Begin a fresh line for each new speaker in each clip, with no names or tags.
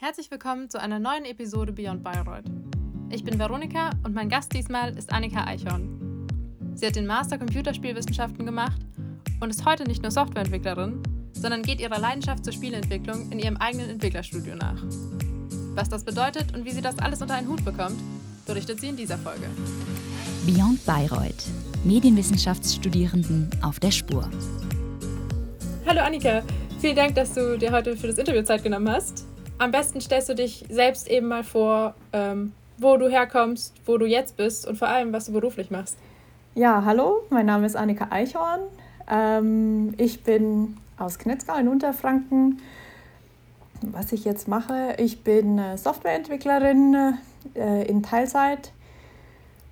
Herzlich willkommen zu einer neuen Episode Beyond Bayreuth. Ich bin Veronika und mein Gast diesmal ist Annika Eichhorn. Sie hat den Master Computerspielwissenschaften gemacht und ist heute nicht nur Softwareentwicklerin, sondern geht ihrer Leidenschaft zur Spielentwicklung in ihrem eigenen Entwicklerstudio nach. Was das bedeutet und wie sie das alles unter einen Hut bekommt, berichtet sie in dieser Folge.
Beyond Bayreuth. Medienwissenschaftsstudierenden auf der Spur.
Hallo Annika, vielen Dank, dass du dir heute für das Interview Zeit genommen hast. Am besten stellst du dich selbst eben mal vor, ähm, wo du herkommst, wo du jetzt bist und vor allem, was du beruflich machst.
Ja, hallo, mein Name ist Annika Eichhorn. Ähm, ich bin aus Knetzgau in Unterfranken. Was ich jetzt mache, ich bin Softwareentwicklerin äh, in Teilzeit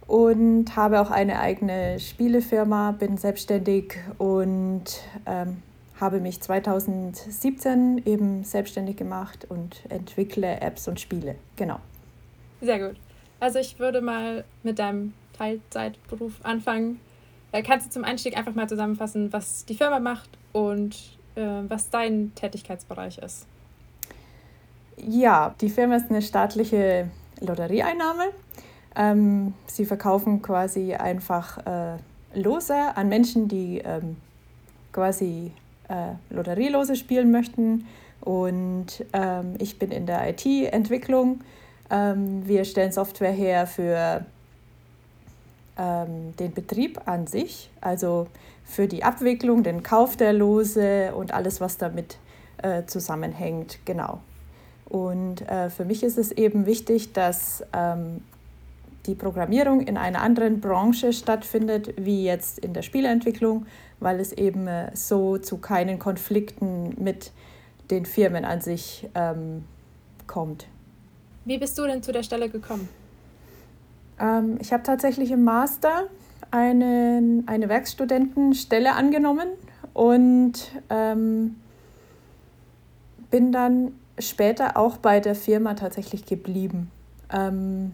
und habe auch eine eigene Spielefirma, bin selbstständig und ähm, habe mich 2017 eben selbstständig gemacht und entwickle Apps und Spiele. Genau.
Sehr gut. Also ich würde mal mit deinem Teilzeitberuf anfangen. Äh, kannst du zum Einstieg einfach mal zusammenfassen, was die Firma macht und äh, was dein Tätigkeitsbereich ist?
Ja, die Firma ist eine staatliche Lotterieeinnahme. Ähm, sie verkaufen quasi einfach äh, Lose an Menschen, die ähm, quasi äh, Lotterielose spielen möchten. Und ähm, ich bin in der IT-Entwicklung. Ähm, wir stellen Software her für ähm, den Betrieb an sich, also für die Abwicklung, den Kauf der Lose und alles, was damit äh, zusammenhängt. Genau. Und äh, für mich ist es eben wichtig, dass ähm, die Programmierung in einer anderen Branche stattfindet, wie jetzt in der Spieleentwicklung, weil es eben äh, so zu keinen Konflikten mit den Firmen an sich ähm, kommt.
Wie bist du denn zu der Stelle gekommen?
Ähm, ich habe tatsächlich im Master eine, eine Werkstudentenstelle angenommen und ähm, bin dann später auch bei der Firma tatsächlich geblieben. Ähm,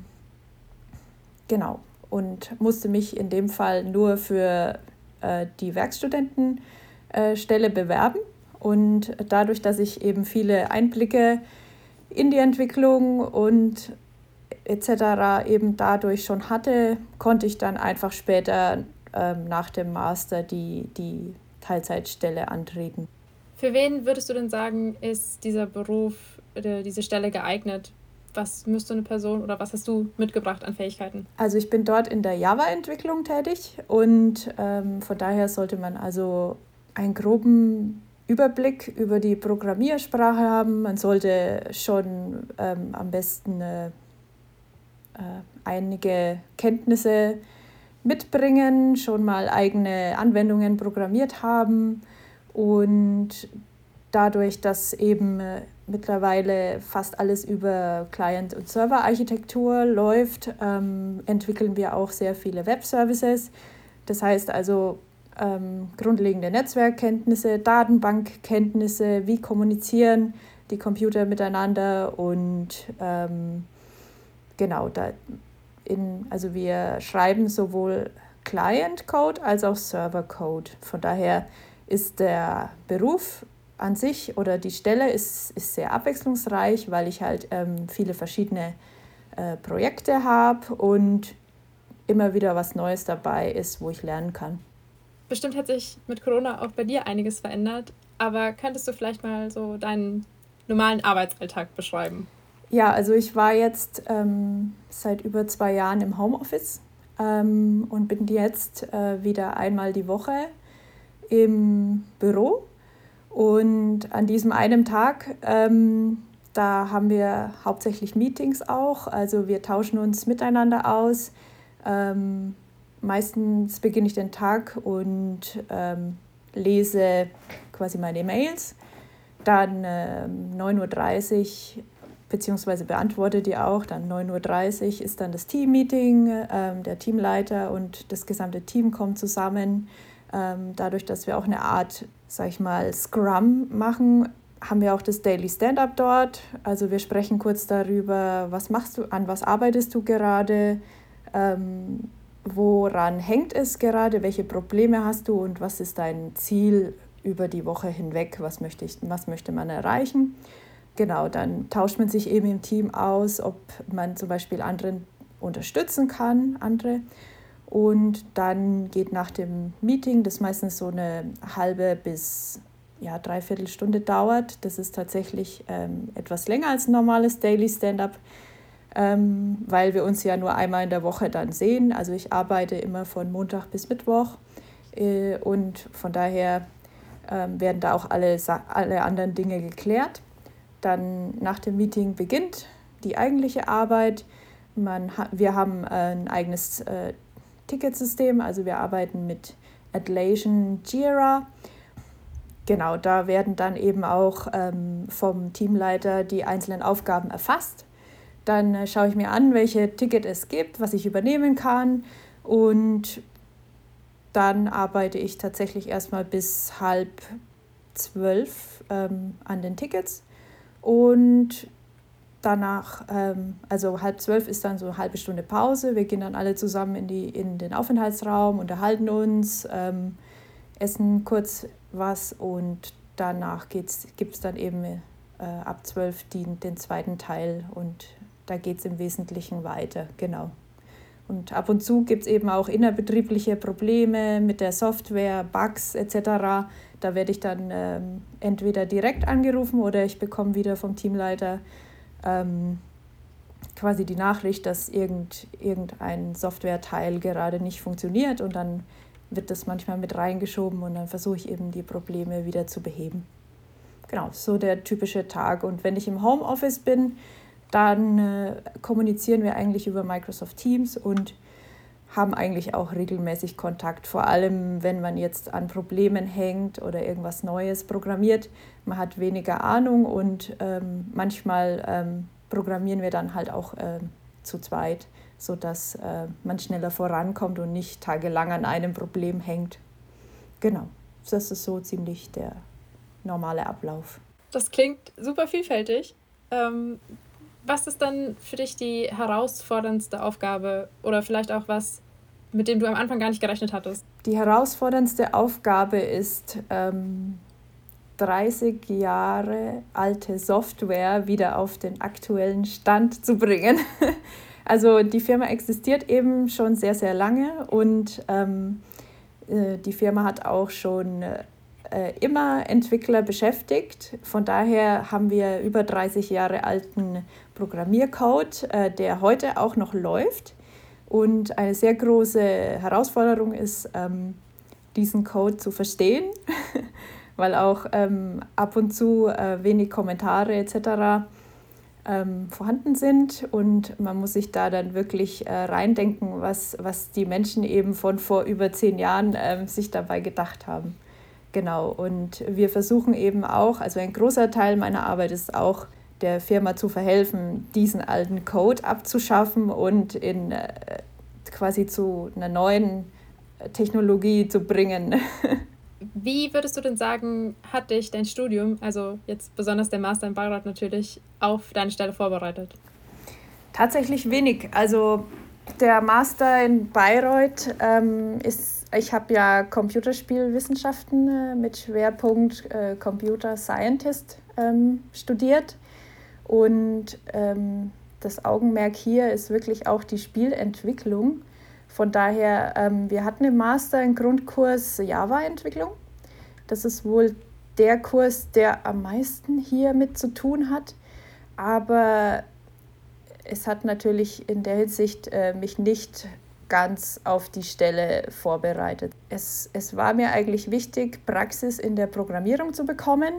genau. Und musste mich in dem Fall nur für äh, die Werkstudentenstelle bewerben. Und dadurch, dass ich eben viele Einblicke in die Entwicklung und etc. eben dadurch schon hatte, konnte ich dann einfach später ähm, nach dem Master die, die Teilzeitstelle antreten.
Für wen würdest du denn sagen, ist dieser Beruf, diese Stelle geeignet? Was müsste eine Person oder was hast du mitgebracht an Fähigkeiten?
Also ich bin dort in der Java-Entwicklung tätig und ähm, von daher sollte man also einen groben Überblick über die Programmiersprache haben. Man sollte schon ähm, am besten äh, äh, einige Kenntnisse mitbringen, schon mal eigene Anwendungen programmiert haben und dadurch, dass eben äh, mittlerweile fast alles über Client- und Server-Architektur läuft, ähm, entwickeln wir auch sehr viele Web-Services. Das heißt also ähm, grundlegende Netzwerkkenntnisse, Datenbankkenntnisse, wie kommunizieren die Computer miteinander und ähm, genau, da in, also wir schreiben sowohl Client-Code als auch Server-Code. Von daher ist der Beruf an sich oder die Stelle ist, ist sehr abwechslungsreich, weil ich halt ähm, viele verschiedene äh, Projekte habe und immer wieder was Neues dabei ist, wo ich lernen kann.
Bestimmt hat sich mit Corona auch bei dir einiges verändert, aber könntest du vielleicht mal so deinen normalen Arbeitsalltag beschreiben?
Ja, also ich war jetzt ähm, seit über zwei Jahren im Homeoffice ähm, und bin jetzt äh, wieder einmal die Woche im Büro und an diesem einen Tag, ähm, da haben wir hauptsächlich Meetings auch. Also wir tauschen uns miteinander aus. Ähm, meistens beginne ich den Tag und ähm, lese quasi meine Mails. Dann ähm, 9.30 Uhr beziehungsweise beantworte die auch. Dann 9.30 Uhr ist dann das Teammeeting. Ähm, der Teamleiter und das gesamte Team kommt zusammen. Ähm, dadurch, dass wir auch eine Art sag ich mal, Scrum machen, haben wir auch das Daily Stand-up dort. Also wir sprechen kurz darüber, was machst du, an was arbeitest du gerade, ähm, woran hängt es gerade, welche Probleme hast du und was ist dein Ziel über die Woche hinweg, was möchte, ich, was möchte man erreichen. genau, dann tauscht man sich eben im Team aus, ob man zum Beispiel anderen unterstützen kann, andere. Und dann geht nach dem Meeting, das meistens so eine halbe bis ja, dreiviertel Stunde dauert. Das ist tatsächlich ähm, etwas länger als ein normales Daily Stand-up, ähm, weil wir uns ja nur einmal in der Woche dann sehen. Also ich arbeite immer von Montag bis Mittwoch äh, und von daher ähm, werden da auch alle, alle anderen Dinge geklärt. Dann nach dem Meeting beginnt die eigentliche Arbeit. Man wir haben ein eigenes äh, Ticketsystem, also wir arbeiten mit Atlassian Jira. Genau, da werden dann eben auch ähm, vom Teamleiter die einzelnen Aufgaben erfasst. Dann äh, schaue ich mir an, welche Ticket es gibt, was ich übernehmen kann und dann arbeite ich tatsächlich erstmal bis halb zwölf ähm, an den Tickets und danach, ähm, also halb zwölf ist dann so eine halbe Stunde Pause. Wir gehen dann alle zusammen in, die, in den Aufenthaltsraum, unterhalten uns, ähm, essen kurz was und danach gibt es dann eben äh, ab zwölf den, zweiten Teil und da geht es im Wesentlichen weiter, genau. Und ab und zu gibt es eben auch innerbetriebliche Probleme mit der Software, Bugs etc. Da werde ich dann ähm, entweder direkt angerufen oder ich bekomme wieder vom Teamleiter ähm, quasi die Nachricht, dass irgend, irgendein Softwareteil gerade nicht funktioniert und dann wird das manchmal mit reingeschoben und dann versuche ich eben die Probleme wieder zu beheben. Genau, so der typische Tag. Und wenn ich im Homeoffice bin, dann äh, kommunizieren wir eigentlich über Microsoft Teams und haben eigentlich auch regelmäßig Kontakt, vor allem wenn man jetzt an Problemen hängt oder irgendwas Neues programmiert. Man hat weniger Ahnung und ähm, manchmal ähm, programmieren wir dann halt auch ähm, zu zweit, sodass äh, man schneller vorankommt und nicht tagelang an einem Problem hängt. Genau, das ist so ziemlich der normale Ablauf.
Das klingt super vielfältig. Was ist dann für dich die herausforderndste Aufgabe oder vielleicht auch was, mit dem du am Anfang gar nicht gerechnet hattest?
Die herausforderndste Aufgabe ist, ähm, 30 Jahre alte Software wieder auf den aktuellen Stand zu bringen. also die Firma existiert eben schon sehr, sehr lange und ähm, äh, die Firma hat auch schon äh, immer Entwickler beschäftigt. Von daher haben wir über 30 Jahre alten Programmiercode, äh, der heute auch noch läuft. Und eine sehr große Herausforderung ist, ähm, diesen Code zu verstehen, weil auch ähm, ab und zu äh, wenig Kommentare etc. Ähm, vorhanden sind und man muss sich da dann wirklich äh, reindenken, was, was die Menschen eben von vor über zehn Jahren ähm, sich dabei gedacht haben. Genau, und wir versuchen eben auch, also ein großer Teil meiner Arbeit ist auch, der Firma zu verhelfen, diesen alten Code abzuschaffen und in äh, quasi zu einer neuen Technologie zu bringen.
Wie würdest du denn sagen, hat dich dein Studium, also jetzt besonders der Master in Bayreuth natürlich, auf deine Stelle vorbereitet?
Tatsächlich wenig. Also der Master in Bayreuth ähm, ist, ich habe ja Computerspielwissenschaften äh, mit Schwerpunkt äh, Computer Scientist ähm, studiert. Und ähm, das Augenmerk hier ist wirklich auch die Spielentwicklung. Von daher, ähm, wir hatten im Master einen Grundkurs Java-Entwicklung. Das ist wohl der Kurs, der am meisten hier mit zu tun hat. Aber es hat natürlich in der Hinsicht äh, mich nicht ganz auf die Stelle vorbereitet. Es, es war mir eigentlich wichtig, Praxis in der Programmierung zu bekommen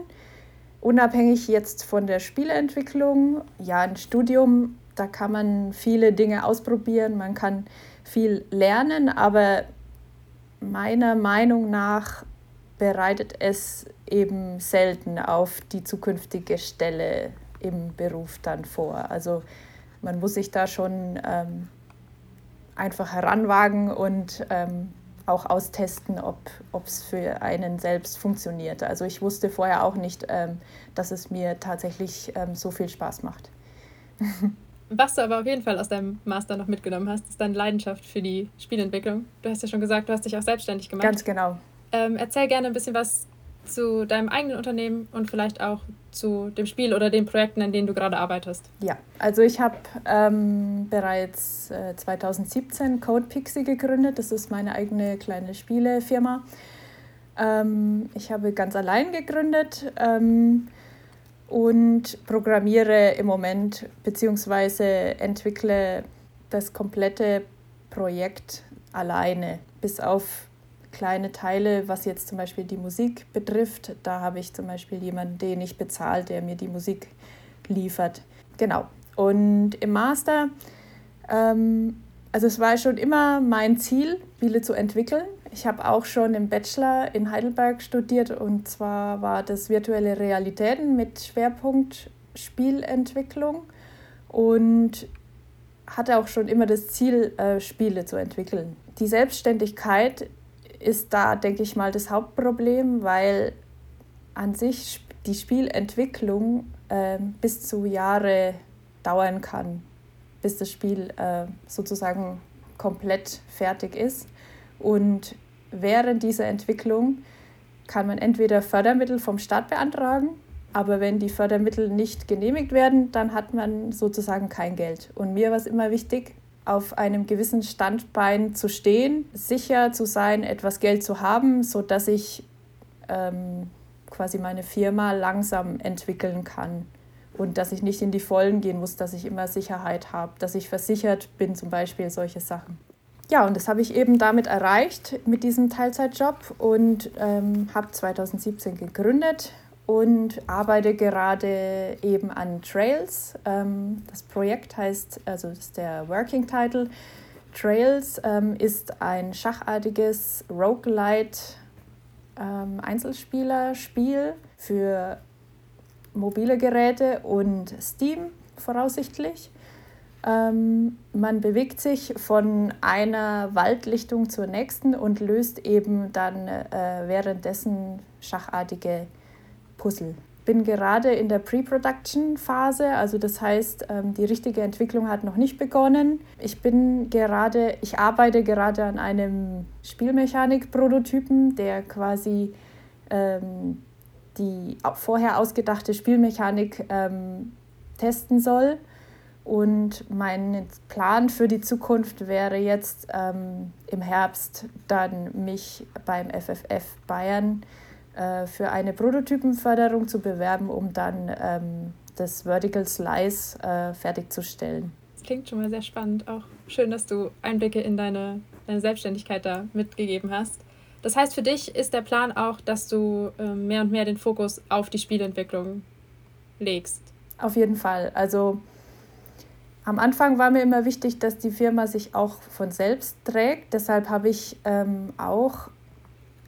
unabhängig jetzt von der Spieleentwicklung, ja, ein Studium, da kann man viele Dinge ausprobieren, man kann viel lernen, aber meiner Meinung nach bereitet es eben selten auf die zukünftige Stelle im Beruf dann vor. Also man muss sich da schon ähm, einfach heranwagen und ähm, auch austesten, ob es für einen selbst funktioniert. Also ich wusste vorher auch nicht, ähm, dass es mir tatsächlich ähm, so viel Spaß macht.
Was du aber auf jeden Fall aus deinem Master noch mitgenommen hast, ist deine Leidenschaft für die Spielentwicklung. Du hast ja schon gesagt, du hast dich auch selbstständig gemacht.
Ganz genau.
Ähm, erzähl gerne ein bisschen was zu deinem eigenen Unternehmen und vielleicht auch zu dem Spiel oder den Projekten, an denen du gerade arbeitest?
Ja, also ich habe ähm, bereits äh, 2017 Code Pixie gegründet. Das ist meine eigene kleine Spielefirma. Ähm, ich habe ganz allein gegründet ähm, und programmiere im Moment beziehungsweise entwickle das komplette Projekt alleine, bis auf kleine Teile, was jetzt zum Beispiel die Musik betrifft. Da habe ich zum Beispiel jemanden, den ich bezahle, der mir die Musik liefert. Genau. Und im Master, ähm, also es war schon immer mein Ziel, Spiele zu entwickeln. Ich habe auch schon im Bachelor in Heidelberg studiert und zwar war das virtuelle Realitäten mit Schwerpunkt Spielentwicklung und hatte auch schon immer das Ziel, äh, Spiele zu entwickeln. Die Selbstständigkeit ist da, denke ich mal, das Hauptproblem, weil an sich die Spielentwicklung äh, bis zu Jahre dauern kann, bis das Spiel äh, sozusagen komplett fertig ist. Und während dieser Entwicklung kann man entweder Fördermittel vom Staat beantragen, aber wenn die Fördermittel nicht genehmigt werden, dann hat man sozusagen kein Geld. Und mir war es immer wichtig, auf einem gewissen Standbein zu stehen, sicher zu sein, etwas Geld zu haben, sodass ich ähm, quasi meine Firma langsam entwickeln kann und dass ich nicht in die Vollen gehen muss, dass ich immer Sicherheit habe, dass ich versichert bin, zum Beispiel solche Sachen. Ja, und das habe ich eben damit erreicht mit diesem Teilzeitjob und ähm, habe 2017 gegründet und arbeite gerade eben an Trails. Ähm, das Projekt heißt, also das ist der Working Title. Trails ähm, ist ein schachartiges Roguelite ähm, Einzelspielerspiel für mobile Geräte und Steam voraussichtlich. Man bewegt sich von einer Waldlichtung zur nächsten und löst eben dann äh, währenddessen schachartige Puzzle. Bin gerade in der Pre-Production-Phase, also das heißt, ähm, die richtige Entwicklung hat noch nicht begonnen. Ich bin gerade, ich arbeite gerade an einem Spielmechanik-Prototypen, der quasi ähm, die vorher ausgedachte Spielmechanik ähm, testen soll. Und mein Plan für die Zukunft wäre jetzt ähm, im Herbst dann mich beim FFF Bayern äh, für eine Prototypenförderung zu bewerben, um dann ähm, das Vertical Slice äh, fertigzustellen.
Das klingt schon mal sehr spannend. Auch schön, dass du Einblicke in deine, deine Selbstständigkeit da mitgegeben hast. Das heißt, für dich ist der Plan auch, dass du äh, mehr und mehr den Fokus auf die Spielentwicklung legst.
Auf jeden Fall. Also am Anfang war mir immer wichtig, dass die Firma sich auch von selbst trägt. Deshalb habe ich ähm, auch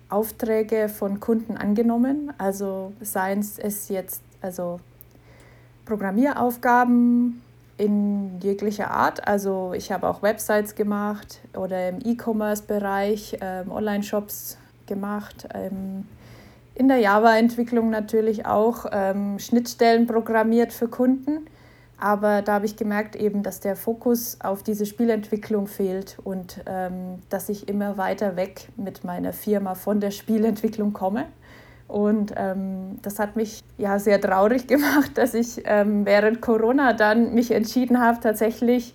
Aufträge von Kunden angenommen. Also seien es jetzt also Programmieraufgaben in jeglicher Art. Also ich habe auch Websites gemacht oder im E-Commerce-Bereich ähm, Online-Shops gemacht. Ähm, in der Java-Entwicklung natürlich auch ähm, Schnittstellen programmiert für Kunden. Aber da habe ich gemerkt eben, dass der Fokus auf diese Spielentwicklung fehlt und ähm, dass ich immer weiter weg mit meiner Firma von der Spielentwicklung komme. Und ähm, das hat mich ja sehr traurig gemacht, dass ich ähm, während Corona dann mich entschieden habe, tatsächlich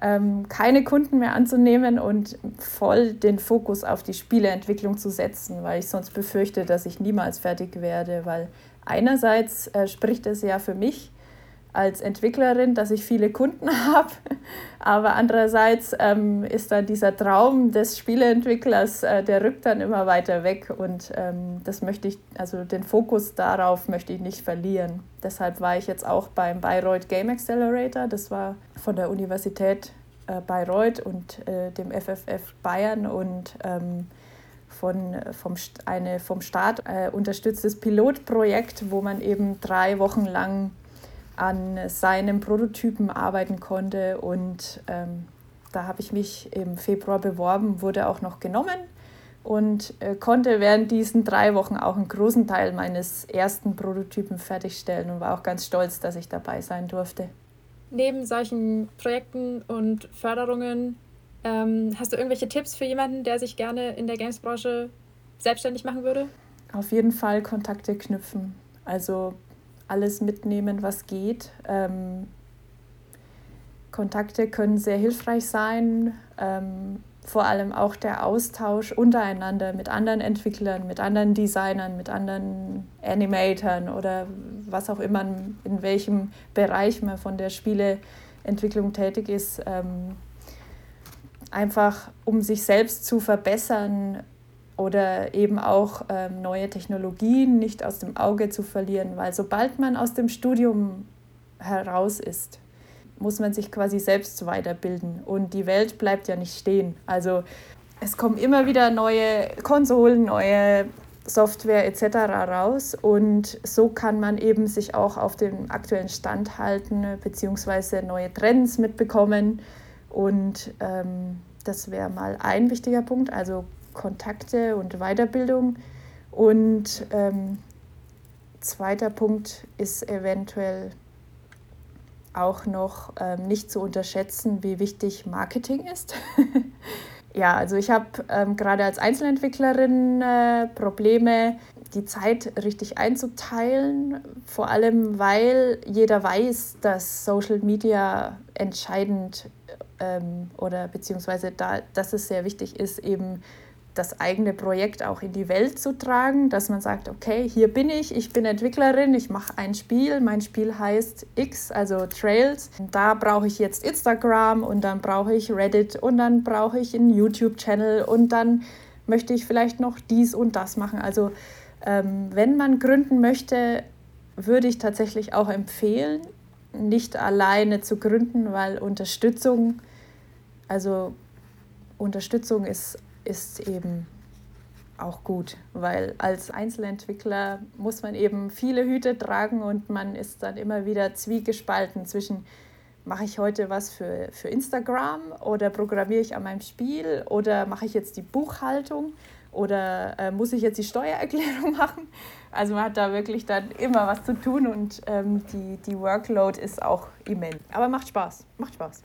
ähm, keine Kunden mehr anzunehmen und voll den Fokus auf die Spieleentwicklung zu setzen, weil ich sonst befürchte, dass ich niemals fertig werde, weil einerseits äh, spricht es ja für mich, als Entwicklerin, dass ich viele Kunden habe, aber andererseits ähm, ist dann dieser Traum des Spieleentwicklers, äh, der rückt dann immer weiter weg und ähm, das möchte ich, also den Fokus darauf möchte ich nicht verlieren. Deshalb war ich jetzt auch beim Bayreuth Game Accelerator, das war von der Universität äh, Bayreuth und äh, dem FFF Bayern und ähm, von, vom, eine vom Staat äh, unterstütztes Pilotprojekt, wo man eben drei Wochen lang an seinem Prototypen arbeiten konnte. Und ähm, da habe ich mich im Februar beworben, wurde auch noch genommen und äh, konnte während diesen drei Wochen auch einen großen Teil meines ersten Prototypen fertigstellen und war auch ganz stolz, dass ich dabei sein durfte.
Neben solchen Projekten und Förderungen ähm, hast du irgendwelche Tipps für jemanden, der sich gerne in der Gamesbranche selbstständig machen würde?
auf jeden Fall Kontakte knüpfen. Also alles mitnehmen, was geht. Ähm, Kontakte können sehr hilfreich sein, ähm, vor allem auch der Austausch untereinander mit anderen Entwicklern, mit anderen Designern, mit anderen Animatoren oder was auch immer, in welchem Bereich man von der Spieleentwicklung tätig ist. Ähm, einfach um sich selbst zu verbessern oder eben auch ähm, neue Technologien nicht aus dem Auge zu verlieren, weil sobald man aus dem Studium heraus ist, muss man sich quasi selbst weiterbilden und die Welt bleibt ja nicht stehen. Also es kommen immer wieder neue Konsolen, neue Software etc. raus und so kann man eben sich auch auf dem aktuellen Stand halten beziehungsweise neue Trends mitbekommen und ähm, das wäre mal ein wichtiger Punkt, also Kontakte und Weiterbildung und ähm, zweiter Punkt ist eventuell auch noch ähm, nicht zu unterschätzen, wie wichtig Marketing ist. ja, also ich habe ähm, gerade als Einzelentwicklerin äh, Probleme, die Zeit richtig einzuteilen, vor allem weil jeder weiß, dass Social Media entscheidend ähm, oder beziehungsweise da, dass es sehr wichtig ist, eben das eigene Projekt auch in die Welt zu tragen, dass man sagt, okay, hier bin ich, ich bin Entwicklerin, ich mache ein Spiel, mein Spiel heißt X, also Trails. Da brauche ich jetzt Instagram und dann brauche ich Reddit und dann brauche ich einen YouTube-Channel und dann möchte ich vielleicht noch dies und das machen. Also ähm, wenn man gründen möchte, würde ich tatsächlich auch empfehlen, nicht alleine zu gründen, weil Unterstützung, also Unterstützung ist ist eben auch gut, weil als Einzelentwickler muss man eben viele Hüte tragen und man ist dann immer wieder zwiegespalten zwischen, mache ich heute was für, für Instagram oder programmiere ich an meinem Spiel oder mache ich jetzt die Buchhaltung oder äh, muss ich jetzt die Steuererklärung machen? Also man hat da wirklich dann immer was zu tun und ähm, die, die Workload ist auch immens. Aber macht Spaß, macht Spaß.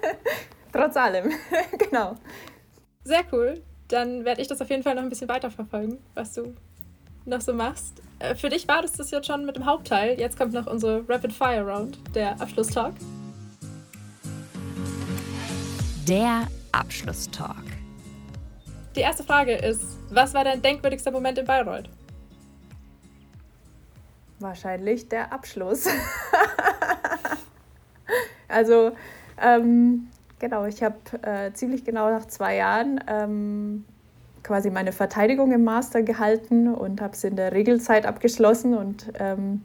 Trotz allem, genau.
Sehr cool. Dann werde ich das auf jeden Fall noch ein bisschen weiterverfolgen, was du noch so machst. Äh, für dich war das das jetzt schon mit dem Hauptteil. Jetzt kommt noch unsere Rapid Fire Round, der Abschlusstalk.
Der Abschlusstalk.
Die erste Frage ist: Was war dein denkwürdigster Moment in Bayreuth?
Wahrscheinlich der Abschluss. also, ähm, Genau, ich habe äh, ziemlich genau nach zwei Jahren ähm, quasi meine Verteidigung im Master gehalten und habe es in der Regelzeit abgeschlossen und ähm,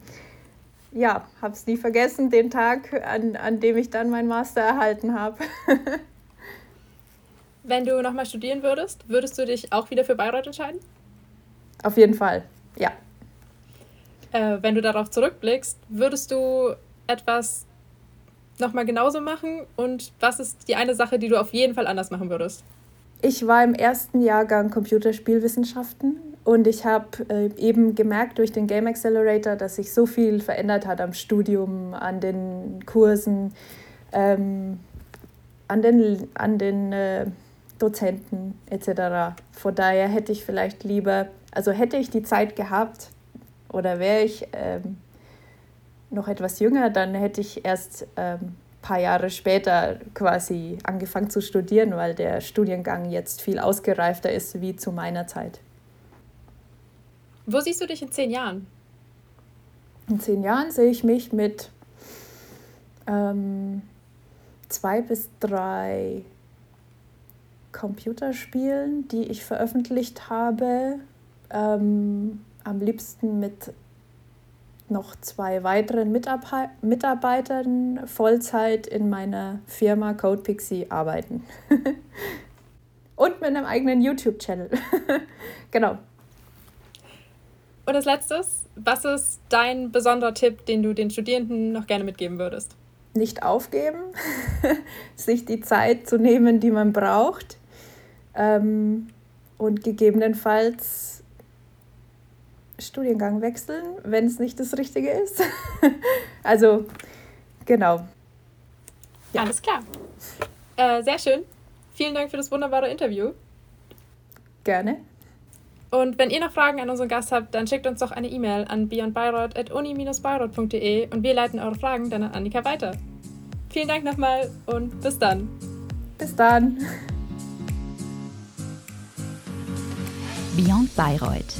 ja, habe es nie vergessen, den Tag, an, an dem ich dann meinen Master erhalten habe.
Wenn du nochmal studieren würdest, würdest du dich auch wieder für Bayreuth entscheiden?
Auf jeden Fall, ja.
Äh, wenn du darauf zurückblickst, würdest du etwas nochmal genauso machen? Und was ist die eine Sache, die du auf jeden Fall anders machen würdest?
Ich war im ersten Jahrgang Computerspielwissenschaften und ich habe äh, eben gemerkt durch den Game Accelerator, dass sich so viel verändert hat am Studium, an den Kursen, ähm, an den, an den äh, Dozenten etc. Von daher hätte ich vielleicht lieber, also hätte ich die Zeit gehabt oder wäre ich ähm, noch etwas jünger, dann hätte ich erst ein ähm, paar Jahre später quasi angefangen zu studieren, weil der Studiengang jetzt viel ausgereifter ist wie zu meiner Zeit.
Wo siehst du dich in zehn Jahren?
In zehn Jahren sehe ich mich mit ähm, zwei bis drei Computerspielen, die ich veröffentlicht habe. Ähm, am liebsten mit noch zwei weiteren Mitarbeitern Vollzeit in meiner Firma CodePixie arbeiten. Und mit einem eigenen YouTube-Channel. genau.
Und als letztes, was ist dein besonderer Tipp, den du den Studierenden noch gerne mitgeben würdest?
Nicht aufgeben, sich die Zeit zu nehmen, die man braucht ähm, und gegebenenfalls Studiengang wechseln, wenn es nicht das Richtige ist. also, genau.
Ja. Alles klar. Äh, sehr schön. Vielen Dank für das wunderbare Interview.
Gerne.
Und wenn ihr noch Fragen an unseren Gast habt, dann schickt uns doch eine E-Mail an beyondbayreuth.uni-bayreuth.de und wir leiten eure Fragen dann an Annika weiter. Vielen Dank nochmal und bis dann.
Bis dann.
Beyond Bayreuth